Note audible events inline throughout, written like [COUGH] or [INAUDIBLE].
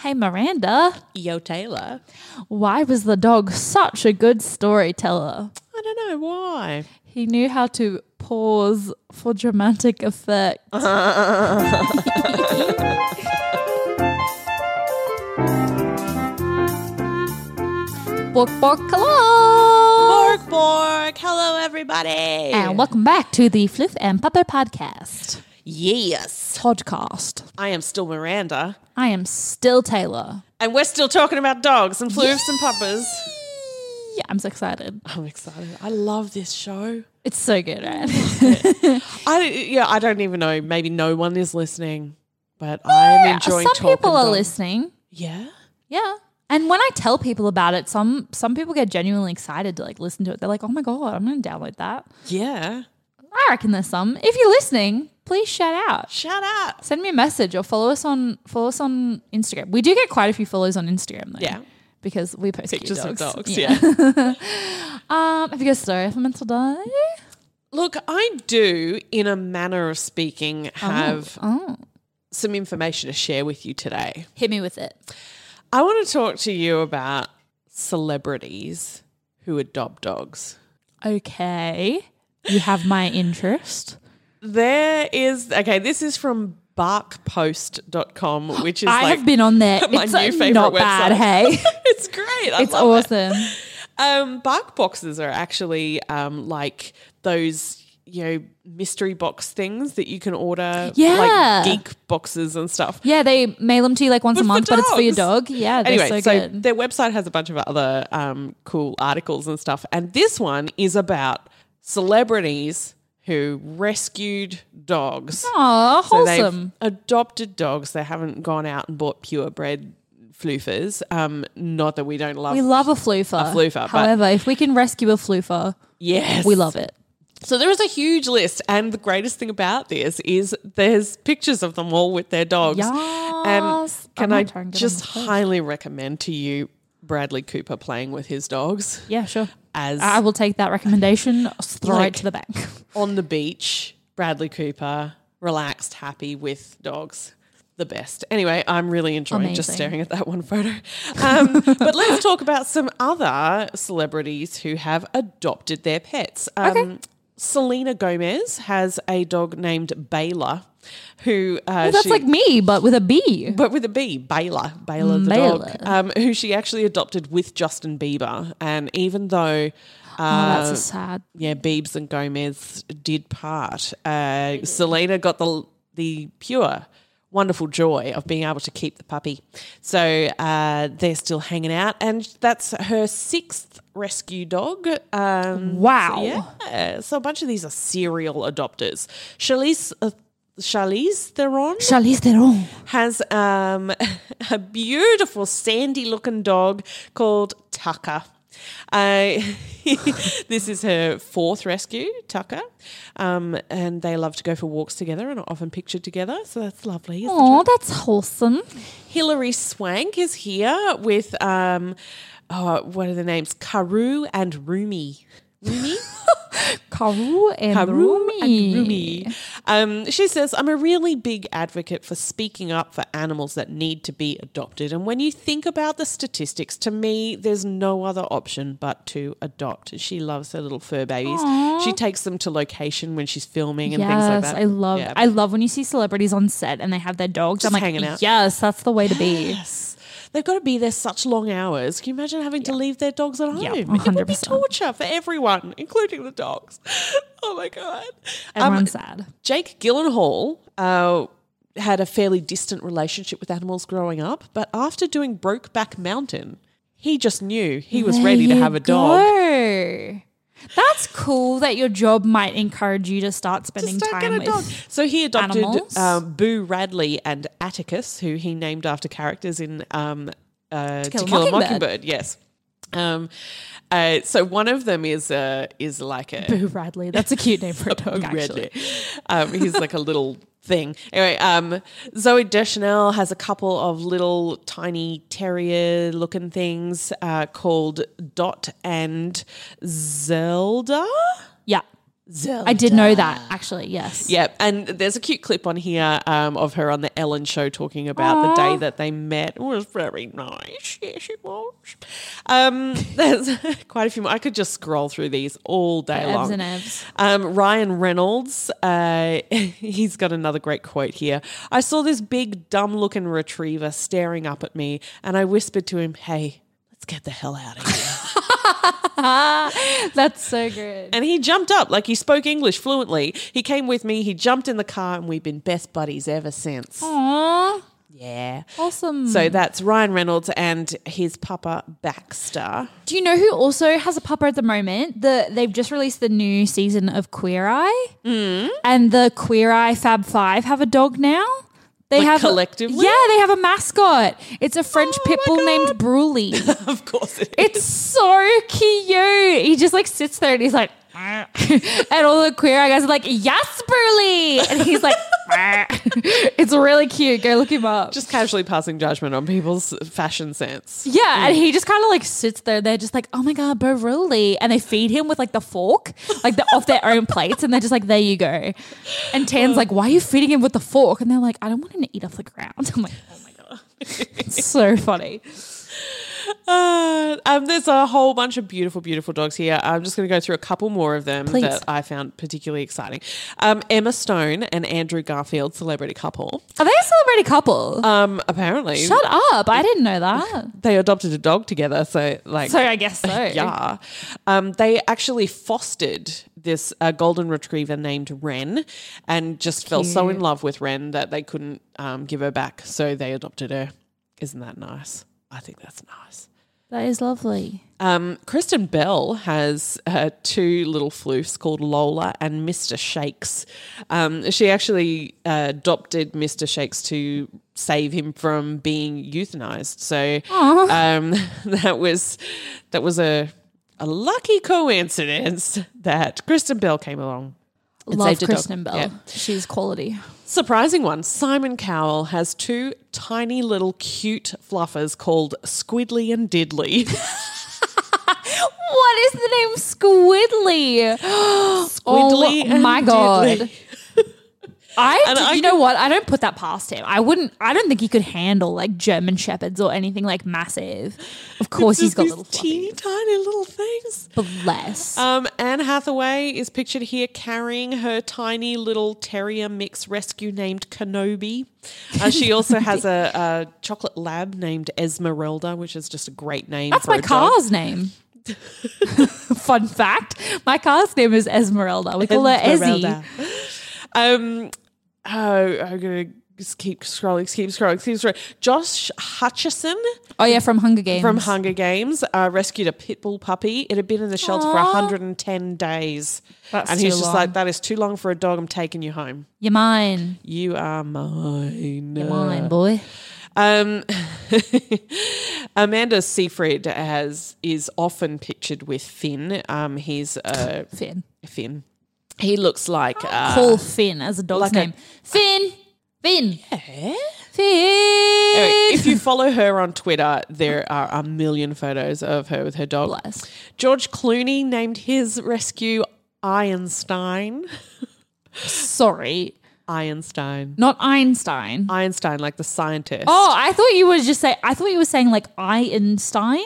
Hey Miranda, Yo, Taylor. why was the dog such a good storyteller? I don't know why. He knew how to pause for dramatic effect. [LAUGHS] bork bork hello Bork, bork. Hello, everybody. and welcome back to the Floof and Pupper podcast yes, podcast. I am still Miranda, I am still Taylor. and we're still talking about dogs and floofs and puppers. Yeah, I'm so excited. I'm excited. I love this show. It's so good, right? [LAUGHS] I yeah, I don't even know. Maybe no one is listening, but I'm enjoying. It. Some talking people are dogs. listening. Yeah. Yeah. And when I tell people about it, some some people get genuinely excited to like listen to it. They're like, "Oh my god, I'm going to download that." Yeah. I reckon there's some. If you're listening, please shout out. Shout out. Send me a message or follow us on follow us on Instagram. We do get quite a few follows on Instagram though. Yeah. Because we post cute Pictures of dogs. dogs. Yeah. [LAUGHS] Um, have you got a story for mental die? Look, I do, in a manner of speaking, have Oh, some information to share with you today. hit me with it. I want to talk to you about celebrities who adopt dogs. Okay. You have my interest. There is, okay, this is from barkpost.com, which is I like have been on there. [LAUGHS] my it's new uh, favorite not website. bad, hey. [LAUGHS] it's great. I it's love it. awesome. Um, bark boxes are actually um, like those, you know, mystery box things that you can order, Yeah. like geek boxes and stuff. Yeah, they mail them to you like once But a month, but it's for your dog. Yeah, they're Anyway, so, so, good. their website has a bunch of other um, cool articles and stuff, and this one is about celebrities who rescued dogs. Aw, So wholesome. adopted dogs. They haven't gone out and bought purebred floofers. Um, not that we don't love. we love a floofer. A floofer, However, if we can rescue a floofer, yes, we love it. So there is a huge list, and the greatest thing about this is there's pictures of them all with their dogs. Yes. And can I, might try and get on just highly recommend to you Bradley Cooper playing with his dogs Yeah, sure. as I will take that recommendation straight Like- to the bank. [LAUGHS] on the beach. Bradley Cooper, relaxed, happy with dogs. The best. Anyway, I'm really enjoying just staring at that one photo. Um, but let's talk about some other celebrities who have adopted their pets. [LAUGHS] Um, Selena Gomez has a dog named Baylor, who uh, Well, that's she- like me, but with a B. but with a B, Baylor, Baylor the Baylor. dog, um, who she actually adopted with Justin Bieber. And even though, oh, uh, that's a sad. yeah, Biebs and Gomez did part, uh, Selena got the the pure, wonderful joy of being able to keep the puppy. So uh, they're still hanging out, and that's her sixth rescue dog. Um, Wow. yeah, so a bunch of these are serial adopters. Charlize. Uh, Charlize Theron Charlize Theron. has um, [LAUGHS] a beautiful sandy looking dog called Tucker. Uh, [LAUGHS] this is her fourth rescue, Tucker, um, and they love to go for walks together and are often pictured together. So that's lovely. Oh, that's wholesome. Hilary Swank is here with um, oh, what are the names? Karu and Rumi. Rumi? [LAUGHS] Karu and Haru Rumi. and Rumi. Um, she says, I'm a really big advocate for speaking up for animals that need to be adopted. And when you think about the statistics, to me, there's no other option but to adopt. She loves her little fur babies. She takes them to location when she's filming and things like that. I love Yeah. I love when you see celebrities on set and they have their dogs. Just I'm like, hanging out. yes, that's the way to be. Yes. They've got to be there such long hours. Can you imagine having to leave their dogs at home? Yeah, It would be 100%. torture for everyone, including the dogs. [LAUGHS] Oh my God. Um, sad. Jake Gyllenhaal uh, had a fairly distant relationship with animals growing up, but after doing Brokeback Mountain, he just knew he was ready to have a you dog. That's cool that your job might encourage you to start spending time a dog. with. So he adopted um, Boo Radley and Atticus, who he named after characters in um, uh, To, Kill a Kill a Mockingbird. Mockingbird. Yes. Um, uh, so one of them is uh, is like a Boo Radley. That's a cute name for a dog, [LAUGHS] actually. Um, he's like a little thing. Anyway, um, Zooey Deschanel has a couple of little tiny terrier looking things uh, called Dot and Zelda. Yeah. Zelda. I did know that, actually. Yes. Yep. and there's a cute clip on here um, of her on the Ellen show talking about the day that they met. It was very nice. Yes, it was. Um, [LAUGHS] there's quite a few more. I could just scroll through these all day Evs long. and Evs. Um, Ryan Reynolds, uh, [LAUGHS] he's got another great quote here. I saw this big, dumb looking retriever staring up at me, and I whispered to him, Hey, let's get the hell out of here. [LAUGHS] [LAUGHS] That's so good. and he jumped up like he spoke English fluently. He came with me, he jumped in the car, and we've been best buddies ever since. Aww. Yeah. Awesome. So that's Ryan Reynolds and his papa Baxter. Do you know who also has a papa at the moment? The they've just released the new season of Queer Eye, mm. and the Queer Eye Fab Five have a dog now. They Like have collectively? yeah, they have a mascot. It's a French Oh pit bull named Brulee. [LAUGHS] Of course it it's so cute. He just like sits there and he's like, [LAUGHS] and all the queer guys are like, yes, Brulee, and he's like, [LAUGHS] [LAUGHS] it's really cute. Go look him up. Just casually passing judgment on people's fashion sense. Yeah, and hmm. he just kind of like sits there. They're just like, "Oh my god, Brulee," and they feed him with like the fork, like the, off their own plates, and they're just like, "There you go." And Tan's like, "Why are you feeding him with the fork?" And they're like, "I don't want him to eat off the ground." [LAUGHS] I'm like, "Oh my god, it's so funny." Uh, um, there's a whole bunch of beautiful, beautiful dogs here. I'm just going to go through a couple more of them Please. that I found particularly exciting. Um, Emma Stone and Andrew Garfield, celebrity couple. Are they a celebrity couple? Um, apparently, Shut up! I didn't know that. they adopted a dog together. So, like, So I guess so. [LAUGHS] yeah. Um, they actually fostered this uh, golden retriever named Ren and just fell so in love with Ren that they couldn't um, give her back. So they adopted her. Isn't that nice? I think that's nice. That is lovely. Um, Kristen Bell has uh, two little floofs called Lola and Mr. Shakes. Um, she actually uh, adopted Mr. Shakes to save him from being euthanized. So um, [LAUGHS] that was that was a a lucky coincidence that Kristen Bell came along. Love saved a dog. Kristen Bell. Yeah. She's quality. Surprising one. Simon Cowell has two tiny little cute fluffers called Squiddly and Diddly. [LAUGHS] What is the name Squiddly? [GASPS] Squiddly oh my god. Diddly. I, And I you know what? I don't put that past him. I wouldn't. I don't think he could handle like German shepherds or anything like massive. Of course, he's got little teeny fluffies. tiny little things. Bless. Um, Anne Hathaway is pictured here carrying her tiny little terrier mix rescue named Kenobi. Uh, she [LAUGHS] also has a, a chocolate lab named Esmeralda, which is just a great name. That's for my a dog. car's name. [LAUGHS] Fun fact: my car's name is Esmeralda. We call her Esmeralda. Ezzy. Um, oh, I'm gonna just keep scrolling, keep scrolling, keep scrolling. Josh Hutcherson. Oh yeah, from Hunger Games. from Hunger Games uh, rescued a pit bull puppy. It had been in the shelter for 110 days, That's and he's just long. like, "That is too long for a dog. I'm taking you home. You're mine. You are mine. You're mine, boy. Um, [LAUGHS] Amanda Seyfried has is often pictured with Finn. Um, he's uh, Finn. Finn. He looks like uh, Call Finn as a dog's like a- name. Finn. Finn. Eh? Finn. Anyway, if you follow her on Twitter, there are a million photos of her with her dog. Bless. George Clooney named his rescue Einstein. Sorry, Einstein. not Einstein. Einstein, like the scientist. Oh, I thought you were just saying, I thought you were saying like Einstein,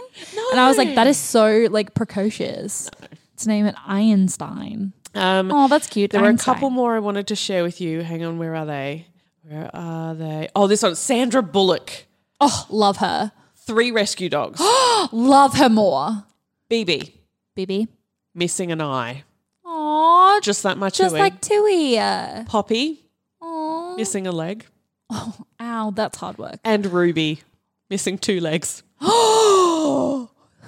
and I was like, that is so like precocious. To name it Einstein. Um, Oh, that's cute. there were a Einstein. couple more I wanted to share with you. Hang on, where are they? Where are they? Oh, this one, Sandra Bullock. Oh, love her. Three rescue dogs. [GASPS] Love her more. BB, Bibi. missing an eye. Aw, just, that much. just like Tui. Poppy, aw. missing a leg. Oh, ow, that's hard work. And Ruby, missing two legs. [GASPS] [GASPS]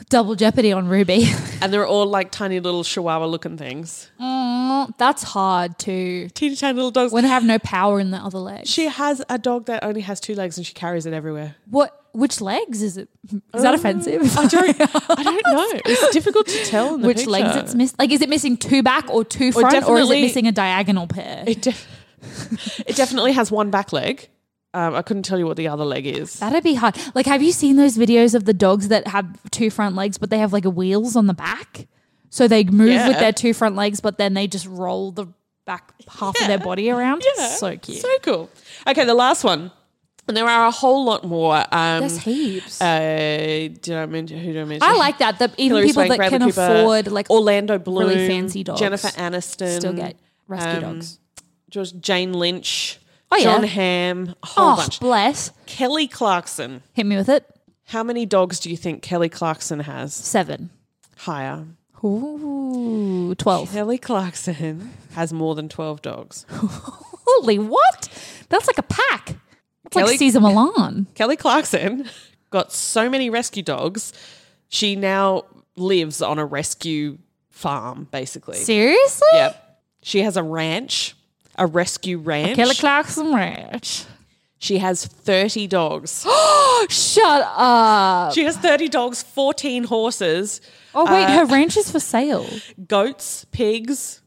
Double jeopardy on Ruby. [LAUGHS] and they're all like tiny little chihuahua looking things. Oh, that's hard too. Teeny tiny little dogs. When they have no power in the other leg. she has a dog that only has two legs and she carries it everywhere. What? Which legs is it? Is that um, offensive? I don't, I [LAUGHS] don't know. It's difficult to tell in the Which legs it's missing? Like, is it missing two back or two front, or is it missing a diagonal pair? It, def- [LAUGHS] it definitely has one back leg. Um, I couldn't tell you what the other leg is. That'd be hard. Like, have you seen those videos of the dogs that have two front legs, but they have like wheels on the back? So they move Yeah. with their two front legs, but then they just roll the back half of their body around. Yeah. So cute. So cool. Okay, the last one. And there are a whole lot more. Um, There's heaps. uh, did I mention who did I mention? I like that. That even Hilary people Swank, that Bradley can Cooper, afford like Orlando Bloom, really fancy dogs. Jennifer Aniston, still get rescue um, dogs. George Jane Lynch, Oh, yeah. Jon Hamm, a whole Oh, bunch. bless. Kelly Clarkson. Hit me with it. How many dogs do you think Kelly Clarkson has? Seven. Higher. Ooh, 12. Kelly Clarkson has more than 12 dogs. [LAUGHS] Holy what? That's like a pack. It's Kelly- like Cesar Millan. Kelly Clarkson got so many rescue dogs, she now lives on a rescue farm, basically. Seriously? Yep. She has a ranch, a rescue ranch. Kelly Clarkson Ranch. she has 30 dogs. [GASPS] Shut up. she has 30 dogs, 14 horses, Oh, wait, Uh, her ranch is for sale. goats, pigs,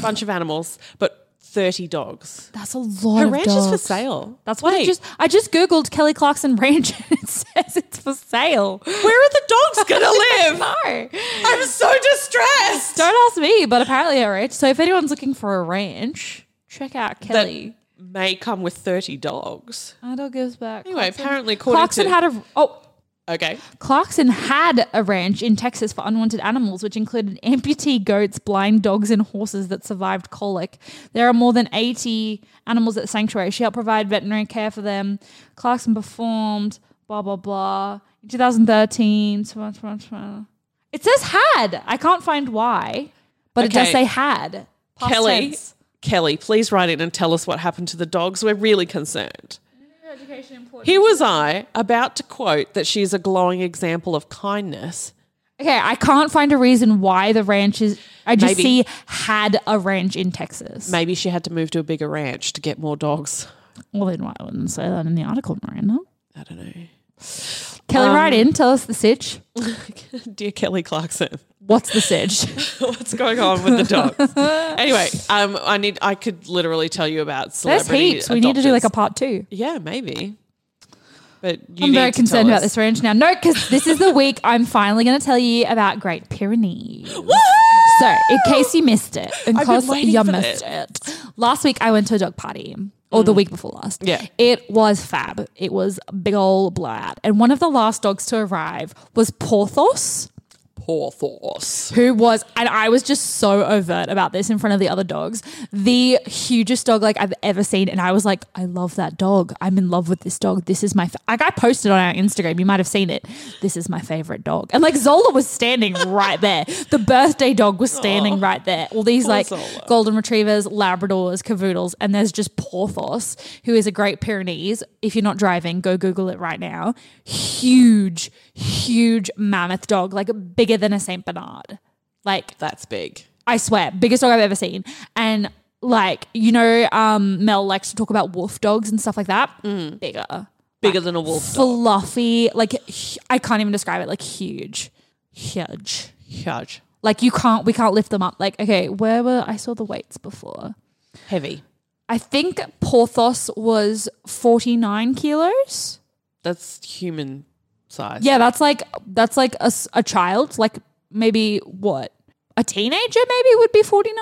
bunch of animals, but 30 dogs. That's a lot Her of ranch is for sale. That's what I just I just googled Kelly Clarkson Ranch [LAUGHS] and it says it's for sale. Where are the dogs going [LAUGHS] to live? No. I'm so distressed. Don't ask me, but apparently a ranch. So if anyone's looking for a ranch, check out that Kelly. may come with 30 dogs. My dog goes back. Anyway, Clarkson- apparently according Clarkson to- had a oh Okay. Clarkson had a ranch in Texas for unwanted animals, which included amputee goats, blind dogs, and horses that survived colic. There are more than 80 animals at the sanctuary. She helped provide veterinary care for them. Clarkson performed, blah, blah, blah. In 2013, it says had. I can't find why, but it does say had. Kelly, tense. Kelly, please write in and tell us what happened to the dogs. We're really concerned. Here was I about to quote that she's a glowing example of kindness. Okay, I can't find a reason why the ranch is. I just Maybe. see had a ranch in Texas. Maybe she had to move to a bigger ranch to get more dogs. Well, then why wouldn't say that in the article, Miranda? I don't know. Kelly, Um, write in. Tell us the sitch. [LAUGHS] Dear Kelly Clarkson, What's the sedge? [LAUGHS] what's going on with the dogs? [LAUGHS] anyway, um, I need. I could literally tell you about There's celebrity. heaps. We need to do like a part two. Yeah, maybe. But you I'm very to concerned tell about us. this range now. No, because this is the week I'm finally going to tell you about Great Pyrenees. [GASPS] So, in case you missed it, in I've been case waiting you for missed it, last week I went to a dog party. Or the week before last. Yeah. It was fab. It was a big old blowout. And one of the last dogs to arrive was Porthos. Porthos. who was, and I was just so overt about this in front of the other dogs, the hugest dog like I've ever seen. And I was like, I love that dog. I'm in love with this dog. This is my, fa-. like I posted on our Instagram. You might have seen it. This is my favorite dog. And like Zola was standing right there. The birthday dog was standing right there. All these Poor like Zola. golden retrievers, Labradors, Cavoodles, and there's just Porthos, who is a Great Pyrenees. If you're not driving, go Google it right now. Huge, huge mammoth dog, like bigger than a Saint Bernard. Like That's big. I swear, biggest dog I've ever seen. And like you know, um, Mel likes to talk about wolf dogs and stuff like that. Mm. Bigger, Bigger than a wolf dog. fluffy, like hu- I can't even describe it. Like huge, huge. Huge. Like you can't, we can't lift them up. Like okay, where were I saw the weights before? Heavy. I think Porthos was 49 kilos. That's human size. Yeah, that's like that's like a, a child, like maybe what? A teenager maybe would be 49.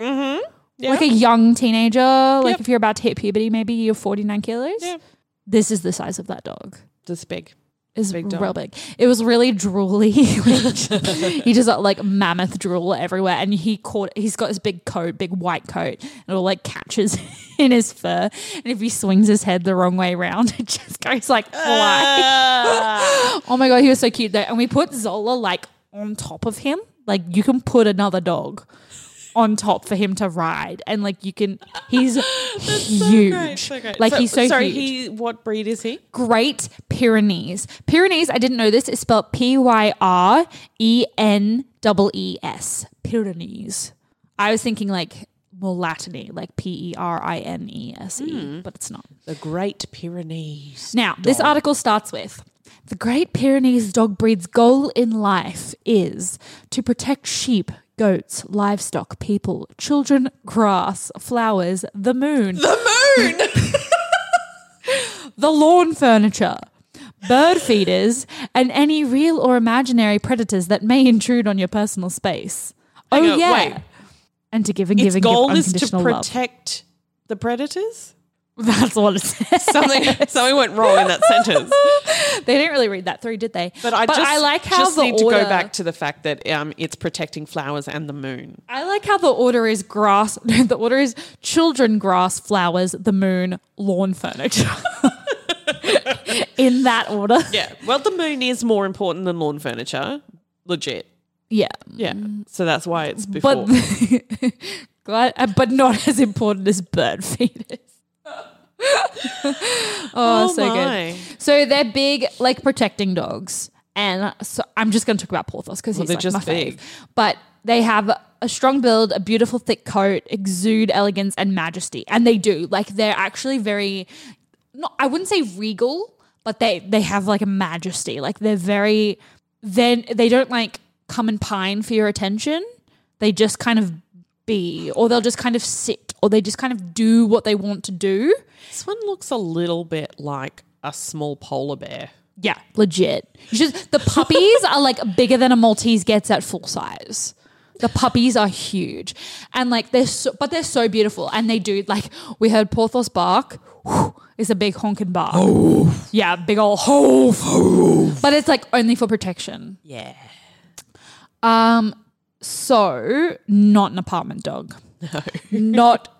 Mm-hmm. Yeah. Like a young teenager, like Yep. if you're about to hit puberty, maybe you're 49 kilos. Yeah. This is the size of that dog. This big. Is Big real big. It was really drooly. [LAUGHS] he just got like mammoth drool everywhere, and he caught. He's got this big coat, big white coat, and it all like catches [LAUGHS] in his fur. And if he swings his head the wrong way around, [LAUGHS] it just goes like fly. oh my god, he was so cute though. And we put Zola like on top of him. Like you can put another dog on top for him to ride, and like you can, [LAUGHS] he's huge. Great, so great. Like So- he's so sorry. huge. He what breed is he? Great Pyrenees. Pyrenees, I didn't know this, It's spelled P Y R E N E E S. Pyrenees. I was thinking like more Latiny, like P E R I N E S E, hmm. but it's not. The Great Pyrenees. Now, this article starts with the Great Pyrenees dog breed's goal in life is to protect sheep, goats, livestock, people, children, grass, flowers, the moon. The moon! [LAUGHS] [LAUGHS] the lawn furniture. Bird feeders and any real or imaginary predators that may intrude on your personal space. Hang oh on, yeah, wait. and to give and Its give and goal give is to unconditional love. protect the predators. [LAUGHS] That's what it says. Something something went wrong in that sentence. [LAUGHS] They didn't really read that through, did they? But I just I like how just the need order, to go back to the fact that um, it's protecting flowers and the moon. I like how the order is grass. [LAUGHS] the order is children, grass, flowers, the moon, lawn furniture. In that order. Yeah. Well, the moon is more important than lawn furniture. Legit. Yeah. Yeah. So that's why it's before. But glad, uh, but not as important as bird feeders. Oh, oh, so my. good. So they're big, like protecting dogs, and so I'm just going to talk about Porthos because Well, he's like just my big. fave. But they have a strong build, a beautiful thick coat, exude elegance and majesty, and they do. Like they're actually very, not I wouldn't say regal, but they they have like a majesty. Like they're very. Then they don't like come and pine for your attention. They just kind of be, or they'll just kind of sit, or they just kind of do what they want to do. this one looks a little bit like a small polar bear. Yeah, legit. Just the puppies are like bigger than a Maltese gets at full size. The puppies are huge, and like they're so, but they're so beautiful, and they do like we heard Porthos bark. whew, It's a big honking bark. Yeah, big old hoof. But it's like only for protection. Yeah. Um, so not an apartment dog. [LAUGHS] No. Not.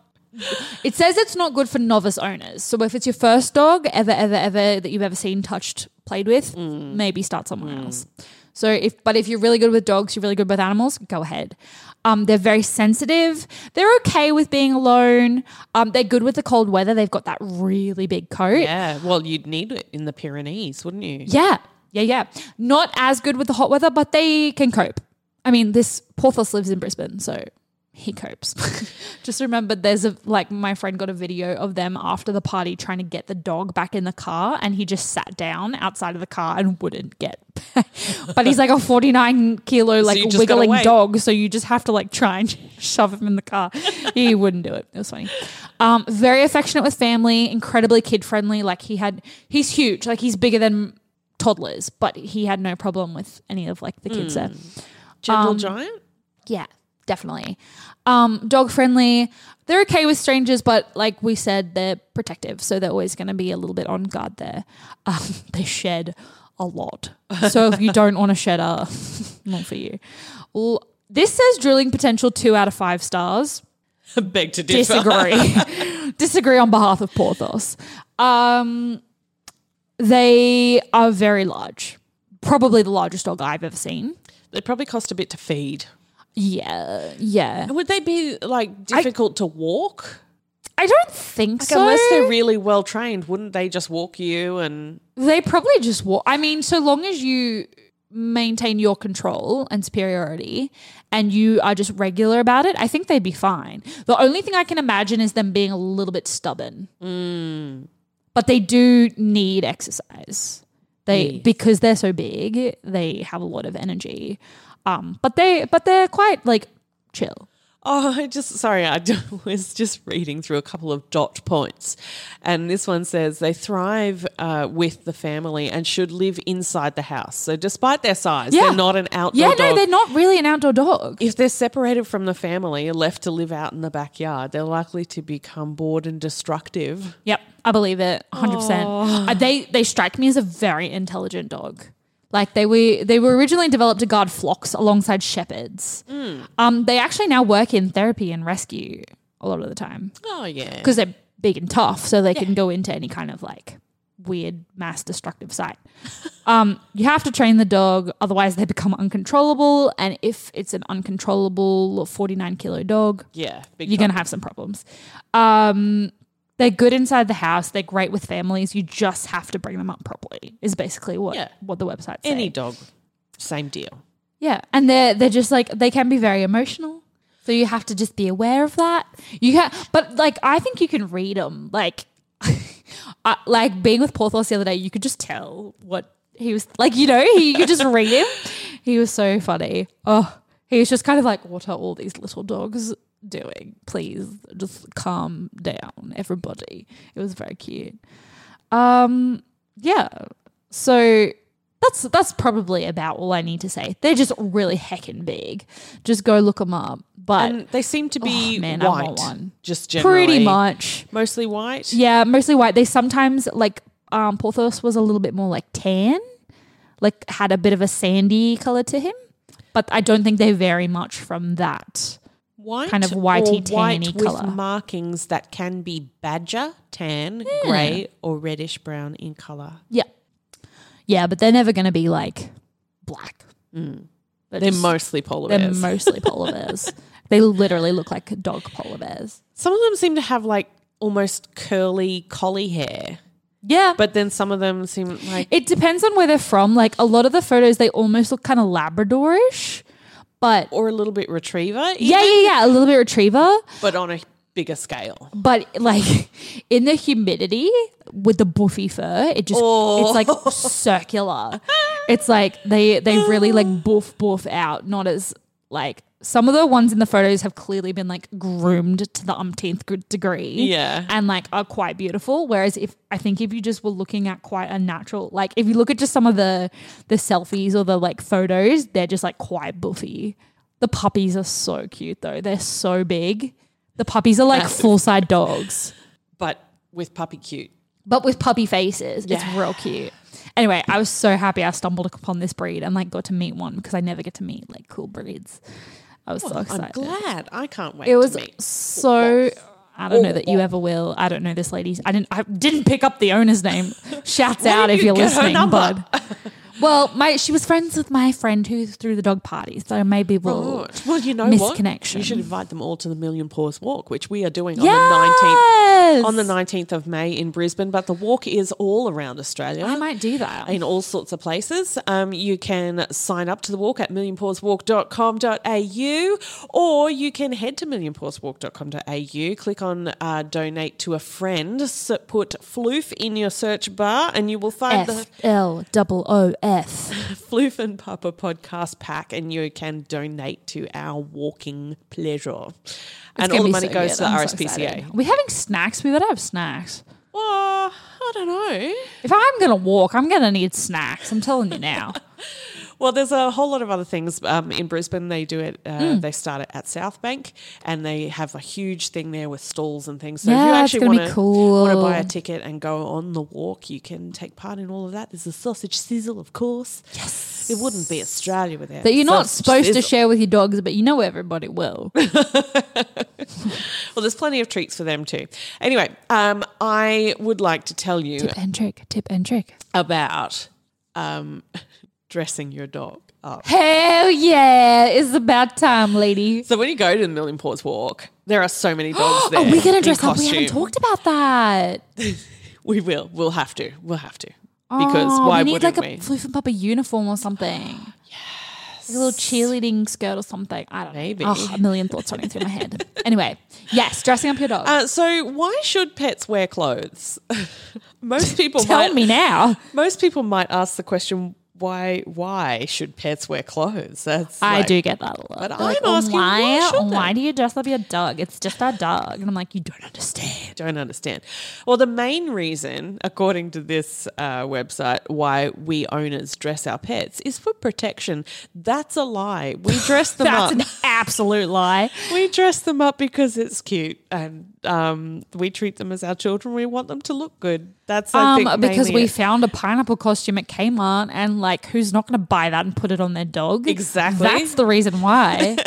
It says it's not good for novice owners. So if it's your first dog ever, ever, ever that you've ever seen, touched, played with, maybe start somewhere else. So if, but if you're really good with dogs, you're really good with animals, go ahead. Um, they're very sensitive. They're okay with being alone. Um, they're good with the cold weather. They've got that really big coat. Yeah. Well, you'd need it in the Pyrenees, wouldn't you? Yeah, yeah, yeah. Not as good with the hot weather, but they can cope. I mean, this Porthos lives in Brisbane, so he copes. [LAUGHS] Just remember, there's a like my friend got a video of them after the party trying to get the dog back in the car, and he just sat down outside of the car and wouldn't get. [LAUGHS] but he's like a 49 kilo like you wiggling dog, so you just have to like try and [LAUGHS] shove him in the car. he wouldn't do it. It was funny. Um, very affectionate with family, incredibly kid friendly. Like he had, he's huge. Like he's bigger than toddlers, but he had no problem with any of like the kids there. Gentle Um, giant. Yeah, definitely. Um, dog friendly. They're okay with strangers, but like we said, they're protective, so they're always going to be a little bit on guard there. Um, [LAUGHS] they shed a lot, so if you don't want a shedder, [LAUGHS] not for you. Well, this says drilling potential two out of five stars. [LAUGHS] Beg to differ. Disagree. Disagree on behalf of Porthos. Um, they are very large. Probably the largest dog I've ever seen. They probably cost a bit to feed. Yeah, yeah. Would they be like difficult to walk? I don't think Like, so. unless they're really well trained, wouldn't they just walk you and They probably just walk. I mean, so long as you maintain your control and superiority and you are just regular about it, I think they'd be fine. The only thing I can imagine is them being a little bit stubborn. Mm. But they do need exercise. They because they're so big, they have a lot of energy. Um, but they but they're quite like chill. Oh, I just sorry, I [LAUGHS] was just reading through a couple of dot points, and this one says they thrive uh, with the family and should live inside the house. So, despite their size, Yeah. they're not an outdoor dog. Yeah, dog. no, they're not really an outdoor dog. if they're separated from the family and left to live out in the backyard, they're likely to become bored and destructive. Yep, I believe it, hundred percent. Uh, They they strike me as a very intelligent dog. Like they were they were originally developed to guard flocks alongside shepherds. Um, they actually now work in therapy and rescue a lot of the time Oh yeah, because they're big and tough, so they can go into any kind of like weird mass destructive site. [LAUGHS] um, you have to train the dog, otherwise they become uncontrollable. And if it's an uncontrollable 49 kilo dog, Yeah, big you're going to have some problems. Um, they're good inside the house. They're great with families. You just have to bring them up properly. Is basically what Yeah. what the website says. any dog, same deal. Yeah, and they're they're just like they can be very emotional, so you have to just be aware of that. You can, but like I think you can read them. Like, [LAUGHS] I, like being with Porthos the other day, you could just tell what he was like. You know, he, you could just read him. [LAUGHS] He was so funny. Oh, he was just kind of like, "What are all these little dogs doing? Please, just calm down, everybody." It was very cute. Um, yeah. So that's that's probably about all I need to say. They're just really heckin' big. Just go look them up. But And they seem to be Oh, man, I white. want one. Just generally. pretty much, Mostly white. yeah, mostly white. They sometimes like um, Porthos was a little bit more like tan, like had a bit of a sandy color to him. But I don't think they vary much from that. White Kind of whitey, or white tanny with colour. markings that can be badger, tan, grey, or reddish brown in colour. Yeah, yeah, but they're never going to be like black. They're, Mm. They're just- mostly polar bears. they're mostly polar bears. [LAUGHS] they literally look like dog polar bears. some of them seem to have like almost curly collie hair, Yeah, but then some of them seem like It depends on where they're from. Like a lot of the photos, they almost look kind of Labradorish, but or a little bit retriever. yeah, yeah, yeah, a little bit retriever. but on a bigger scale. But like [LAUGHS] in the humidity with the buffy fur, it just it's like oh. [LAUGHS] circular. It's like they they really like buff buff out, not as like some of the ones in the photos have clearly been like groomed to the umpteenth degree. Yeah. And like are quite beautiful. Whereas if I think if you just were looking at quite a natural like if you look at just some of the the selfies or the like photos, they're just like quite buffy. The puppies are so cute though. They're so big. The puppies are like full side dogs, But with puppy cute. but with puppy faces. It's real cute. Anyway, I was so happy I stumbled upon this breed and like got to meet one because I never get to meet like cool breeds. I was so excited. I'm glad. I can't wait It was so. I don't know that you oh. ever will. I don't know this lady's. I didn't. I didn't pick up the owner's name. [LAUGHS] Shouts out if you you're listening, bud. [LAUGHS] Well, my she was friends with my friend who threw the dog party, so maybe we'll. Right. Well, you know misconnection. what? You should invite them all to the Million Paws Walk, which we are doing on the 19th on the 19th of May in Brisbane, but the walk is all around Australia. I might do that. in all sorts of places. Um, you can sign up to the walk at millionpawswalk.com.au or you can head to millionpawswalk.com.au, click on uh, donate to a friend, s- put floof in your search bar, and you will find the F L double O F. Floof and Pupper podcast pack, and you can donate to our walking pleasure. and all the money goes to the RSPCA. Are we having snacks? We better have snacks. well, I don't know. If I'm gonna walk, I'm gonna need snacks. I'm telling you now. [LAUGHS] Well, there's a whole lot of other things um, in Brisbane. They do it. Uh, Hmm. They start it at South Bank, and they have a huge thing there with stalls and things. So Yeah, if you actually want to cool. want to buy a ticket and go on the walk, you can take part in all of that. There's a sausage sizzle, of course. Yes, it wouldn't be Australia without That you're not supposed to share with your dogs, but you know everybody will. [LAUGHS] Well, there's plenty of treats for them too. Anyway, um, I would like to tell you tip and trick. Tip and trick. about um, [LAUGHS] dressing your dog up. Hell yeah! It's about time, lady. So when you go to the Million Paws Walk, there are so many dogs there. [GASPS] Are we gonna dress up? We haven't talked about that. [LAUGHS] We will. We'll have to. We'll have to. Because Oh, why we need wouldn't like we? a floof and pupper uniform or something. Yes. [GASPS] Like a little cheerleading skirt or something. I don't Maybe. know. Oh, a million thoughts running through my head. [LAUGHS] Anyway, yes, dressing up your dog. uh, so why should pets wear clothes? [LAUGHS] most people Tell might, me now. Most people might ask the question, why? Why should pets wear clothes? That's I like- do get that a lot. But They're I'm like, "Oh, asking, why why? why do you dress up your dog? It's just our dog, and I'm like, you don't understand. Don't understand. Well, the main reason, according to this uh, website, why we owners dress our pets is for protection. That's a lie. We dress [LAUGHS] them That's up. That's an absolute lie. we dress them up because it's cute and um, we treat them as our children. We want them to look good. That's I Um, because we it. found a pineapple costume at Kmart, and like, who's not going to buy that and put it on their dog? Exactly. That's the reason why. [LAUGHS]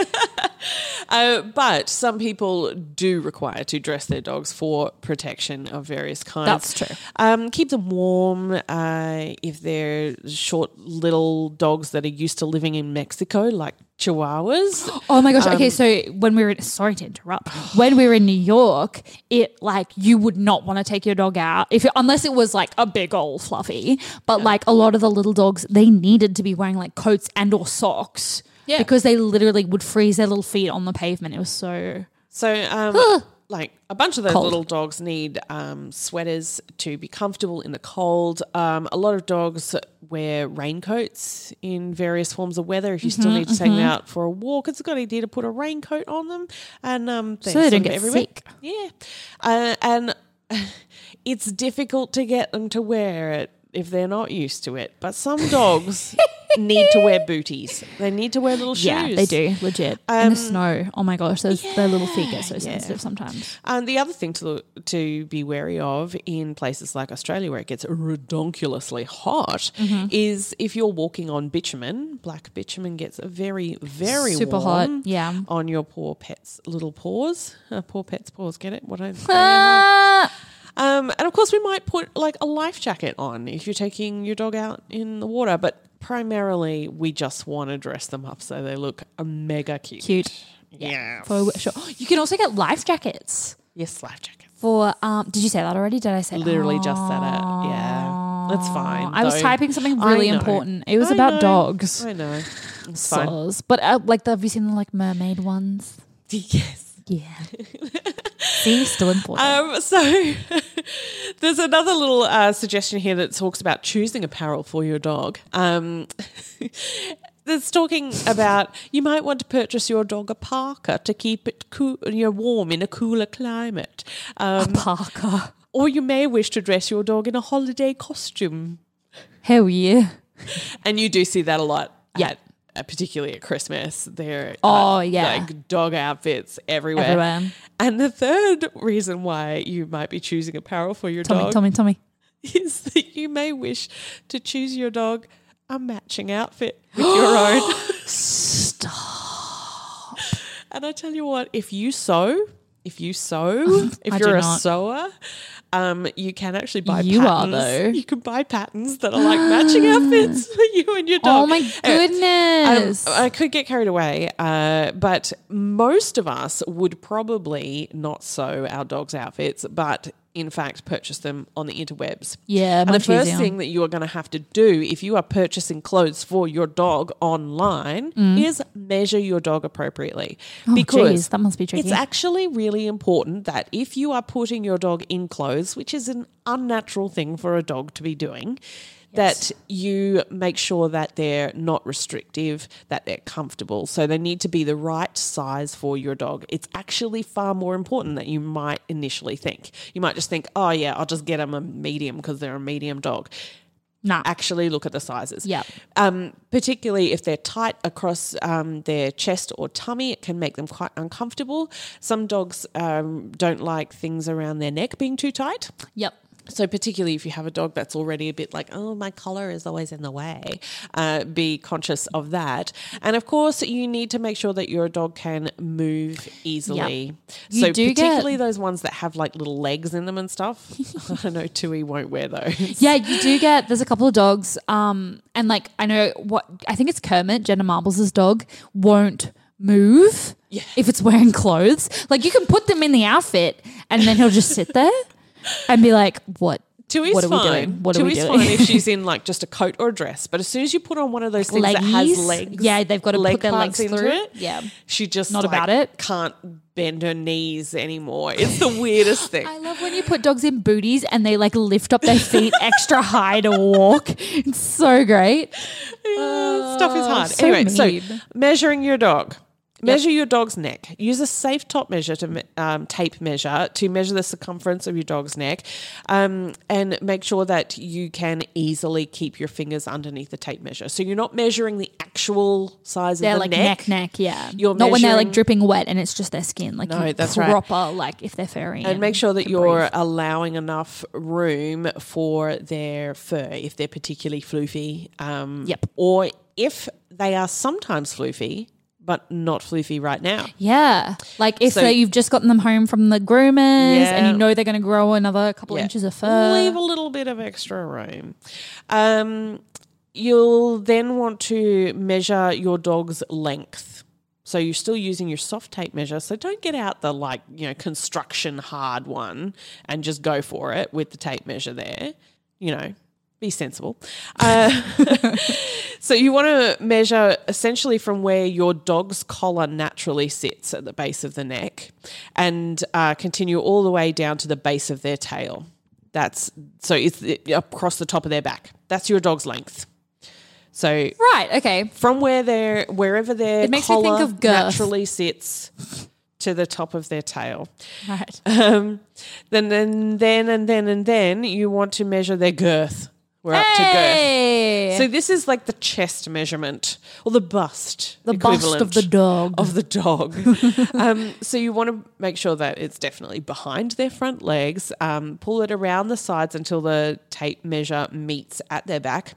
Uh, but some people do require to dress their dogs for protection of various kinds. That's true. Um, keep them warm. Uh, if they're short little dogs that are used to living in Mexico, like Chihuahuas. Oh my gosh. okay, Um, so when we were sorry to interrupt. When we were in New York, it like you would not want to take your dog out if unless it was like a big old fluffy. But like a lot of the little dogs, they needed to be wearing like coats and or socks. Yeah. Because they literally would freeze their little feet on the pavement. It was so So, um, like a bunch of those Cold. little dogs need um, sweaters to be comfortable in the cold. Um, a lot of dogs wear raincoats in various forms of weather. If you Mm-hmm, still need to take them out for a walk, it's a good idea to put a raincoat on them, and um, So they don't get everywhere. sick. Yeah, uh, and [LAUGHS] it's difficult to get them to wear it if they're not used to it. But some dogs [LAUGHS] need to wear booties. They need to wear little shoes. yeah, they do legit in the snow. Oh my gosh, those their little feet get so sensitive sometimes. And the other thing to to be wary of in places like Australia, where it gets redonkulously hot, Mm-hmm. is if you're walking on bitumen. Black bitumen gets very, very Super hot, yeah. on your poor pet's little paws. Uh, poor pet's paws, get it? What I! [LAUGHS] Um, and of course, we might put like a life jacket on if you're taking your dog out in the water, but primarily we just want to dress them up so they look mega cute. Cute. Yeah. For sure. You can also get life jackets. yes, life jackets. For um, did you say that already? Did I say that? Literally just said it. Yeah. That's fine. I was though. typing something really important. It was I about know. dogs. I know. It's. Soz. But uh, like, the, have you seen the like mermaid ones? [LAUGHS] Yes. Yeah. [LAUGHS] See, still important. Um, so [LAUGHS] there's another little uh, suggestion here that talks about choosing apparel for your dog. Um, [LAUGHS] It's talking about you might want to purchase your dog a parka to keep it cool, you know, warm in a cooler climate, um, Parker. or you may wish to dress your dog in a holiday costume. Hell yeah. And you do see that a lot. Yeah. At, Uh, particularly at Christmas, there. Oh, are, yeah. like dog outfits everywhere. Everywhere. And the third reason why you might be choosing apparel for your Tell dog tell [LAUGHS] me, is that you may wish to choose your dog a matching outfit with your [GASPS] own. Stop. And I tell you what, if you sew, if you sew, [LAUGHS] if I you're a not. sewer, um, you can actually buy You are, though. [LAUGHS] You can buy patterns that are like matching [GASPS] outfits for you and your dog. Oh my Anyway, goodness. Um, I could get carried away, uh, but most of us would probably not sew our dog's outfits, but in fact purchase them on the interwebs. Yeah, and the first easier. thing that you are going to have to do if you are purchasing clothes for your dog online is measure your dog appropriately, Mm. oh, because geez, that must be tricky. it's actually really important that if you are putting your dog in clothes, which is an unnatural thing for a dog to be doing, that you make sure that they're not restrictive, that they're comfortable. So they need to be the right size for your dog. It's actually far more important than you might initially think. You might just think, oh, yeah, I'll just get them a medium because they're a medium dog. nah. Actually, look at the sizes. Yeah. Um, particularly if they're tight across um, their chest or tummy, it can make them quite uncomfortable. Some dogs um, don't like things around their neck being too tight. Yep. So, particularly if you have a dog that's already a bit like, oh, my collar is always in the way, uh, be conscious of that. And of course, you need to make sure that your dog can move easily. You so, do get- particularly those ones that have like little legs in them and stuff. [LAUGHS] I know Tui won't wear those. Yeah, you do get. There's a couple of dogs, um, and like I know what I think it's Kermit, Jenna Marbles' dog, won't move Yeah. if it's wearing clothes. Like you can put them in the outfit, and then he'll just sit there [LAUGHS] and be like, "What? Tui's what are we doing? What are we doing?" fine if she's [LAUGHS] in like just a coat or a dress. But as soon as you put on one of those things that has legs, Yeah, they've got to leg put their legs through. it. Yeah. she just Not like, about it. Can't bend her knees anymore. It's the weirdest thing. I love when you put dogs in booties and they like lift up their feet [LAUGHS] extra high to walk. It's so great. Yeah, stuff is oh, hard. so anyway, mean. so measuring your dog. Measure your dog's neck. Use a safe top measure to um, tape measure to measure the circumference of your dog's neck, um, and make sure that you can easily keep your fingers underneath the tape measure. So you're not measuring the actual size They're of the like neck. neck, neck, yeah. You're Not when they're like dripping wet and it's just their skin. Like No, that's right. proper, like if they're furry. and make sure that you're breathe. allowing enough room for their fur if they're particularly floofy. Um, Yep. Or if they are sometimes floofy, but not floofy right now. Yeah. Like if So- you've just gotten them home from the groomers and you know they're going to grow another couple Yeah. inches of fur. Leave a little bit of extra room. Um, you'll then want to measure your dog's length. So you're still using your soft tape measure. So don't get out the like, you know, construction hard one and just go for it with the tape measure there. You know, be sensible. Uh, [LAUGHS] so you want to measure essentially from where your dog's collar naturally sits at the base of the neck and uh, continue all the way down to the base of their tail. That's so it's across the top of their back. That's your dog's length. So Right. Okay. from where they're wherever their It makes me think collar of girth. naturally sits to the top of their tail. Right. Um, then, then, then, and then, and then you want to measure their girth. We're up to girth. So this is like the chest measurement or the bust, the bust of the dog. of the dog. [LAUGHS] um, so you want to make sure that it's definitely behind their front legs. Um, pull it around the sides until the tape measure meets at their back.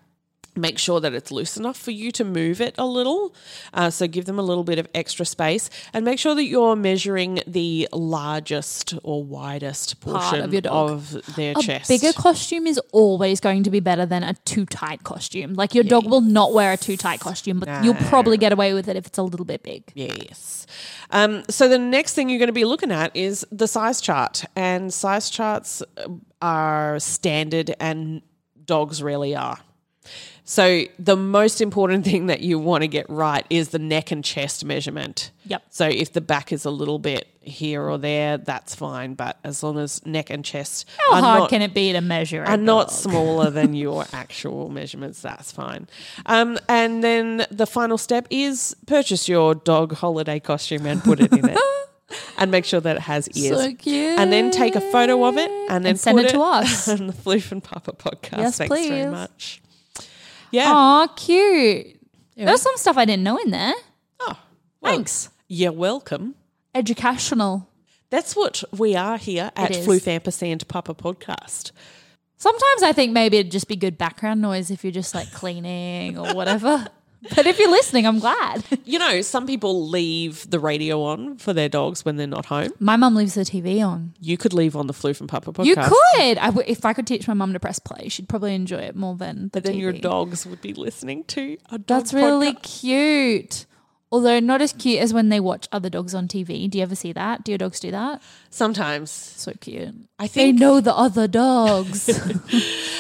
Make sure that it's loose enough for you to move it a little. Uh, so give them a little bit of extra space and make sure that you're measuring the largest or widest portion of your dog. of their chest. a chest. bigger costume is always going to be better than a too tight costume. Like your dog will not wear a too tight costume, but you'll probably get away with it if it's a little bit big. Yes. Um, so the next thing you're going to be looking at is the size chart, and size charts uh, are standard, and dogs really are. So the most important [LAUGHS] thing that you want to get right is the neck and chest measurement. Yep. So if the back is a little bit here or there, that's fine. But as long as neck and chest How are hard not, can it be to measure? are not smaller than [LAUGHS] your actual measurements, that's fine. Um, and then the final step is purchase your dog holiday costume and put it in it. [LAUGHS] And make sure that it has ears. So cute. And then take a photo of it and then And send put it to us. on the Floof and Pupper podcast. Yes, Thanks very please. much. Yeah. Aw, cute. There's some stuff I didn't know in there. Oh, well, Thanks. You're welcome. Educational. That's what we are here at. Floof Ampersand Pupper Podcast. Sometimes I think maybe it'd just be good background noise if you're just like cleaning or whatever. [LAUGHS] but if you're listening, I'm glad. [LAUGHS] You know, some people leave the radio on for their dogs when they're not home. My mum leaves the TV on. You could leave on the Floof and Pupper podcast. You could. I w- if I could teach my mum to press play, she'd probably enjoy it more than the But then your dogs would be listening to a dog That's really podcast. cute. Although not as cute as when they watch other dogs on TV. Do you ever see that? Do your dogs do that? Sometimes So cute. I think They know the other dogs.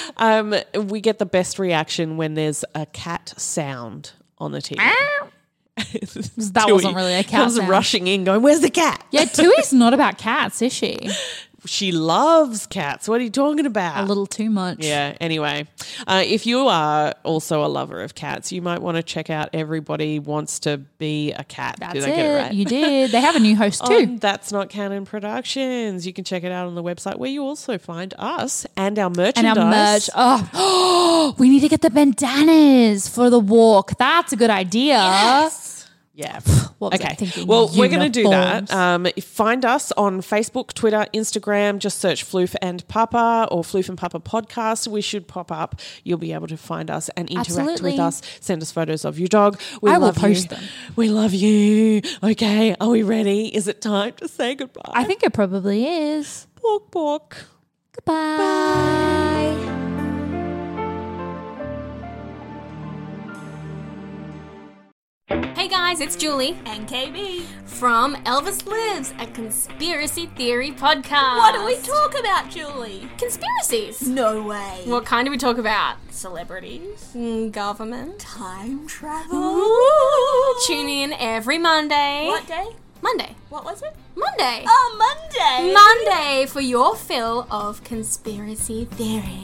[LAUGHS] um, we get the best reaction when there's a cat sound on the TV. [LAUGHS] that wasn't really a cat comes sound. rushing in, going, "Where's the cat?" yeah, [LAUGHS] Tui's not about cats, is she? She loves cats. What are you talking about? A little too much. Yeah. Anyway, uh, if you are also a lover of cats, you might want to check out Everybody Wants to Be a Cat. That's Did it. Get it right? You did. They have a new host [LAUGHS] too. That's Not Canon Productions. You can check it out on the website where you also find us and our and merchandise. our merch. Oh, [GASPS] we need to get the bandanas for the walk. That's a good idea. Yeah. [LAUGHS] What okay. Well, we're going to do that. Um, find us on Facebook, Twitter, Instagram. Just search Floof and Pupper or Floof and Pupper podcast. We should pop up. You'll be able to find us and interact Absolutely. with us. Send us photos of your dog. We I will love post you. them. We love you. Okay. Are we ready? Is it time to say goodbye? I think it probably is. Bork, bork. Goodbye. Hey guys, it's Julie and KB from Elvis Lives, a conspiracy theory podcast. What do we talk about, Julie? Conspiracies. No way. What kind do we talk about? Celebrities, Mm, government. Time travel? Ooh, tune in every Monday. What day? Monday. What was it? Monday. Oh, Monday. Monday for your fill of conspiracy theories.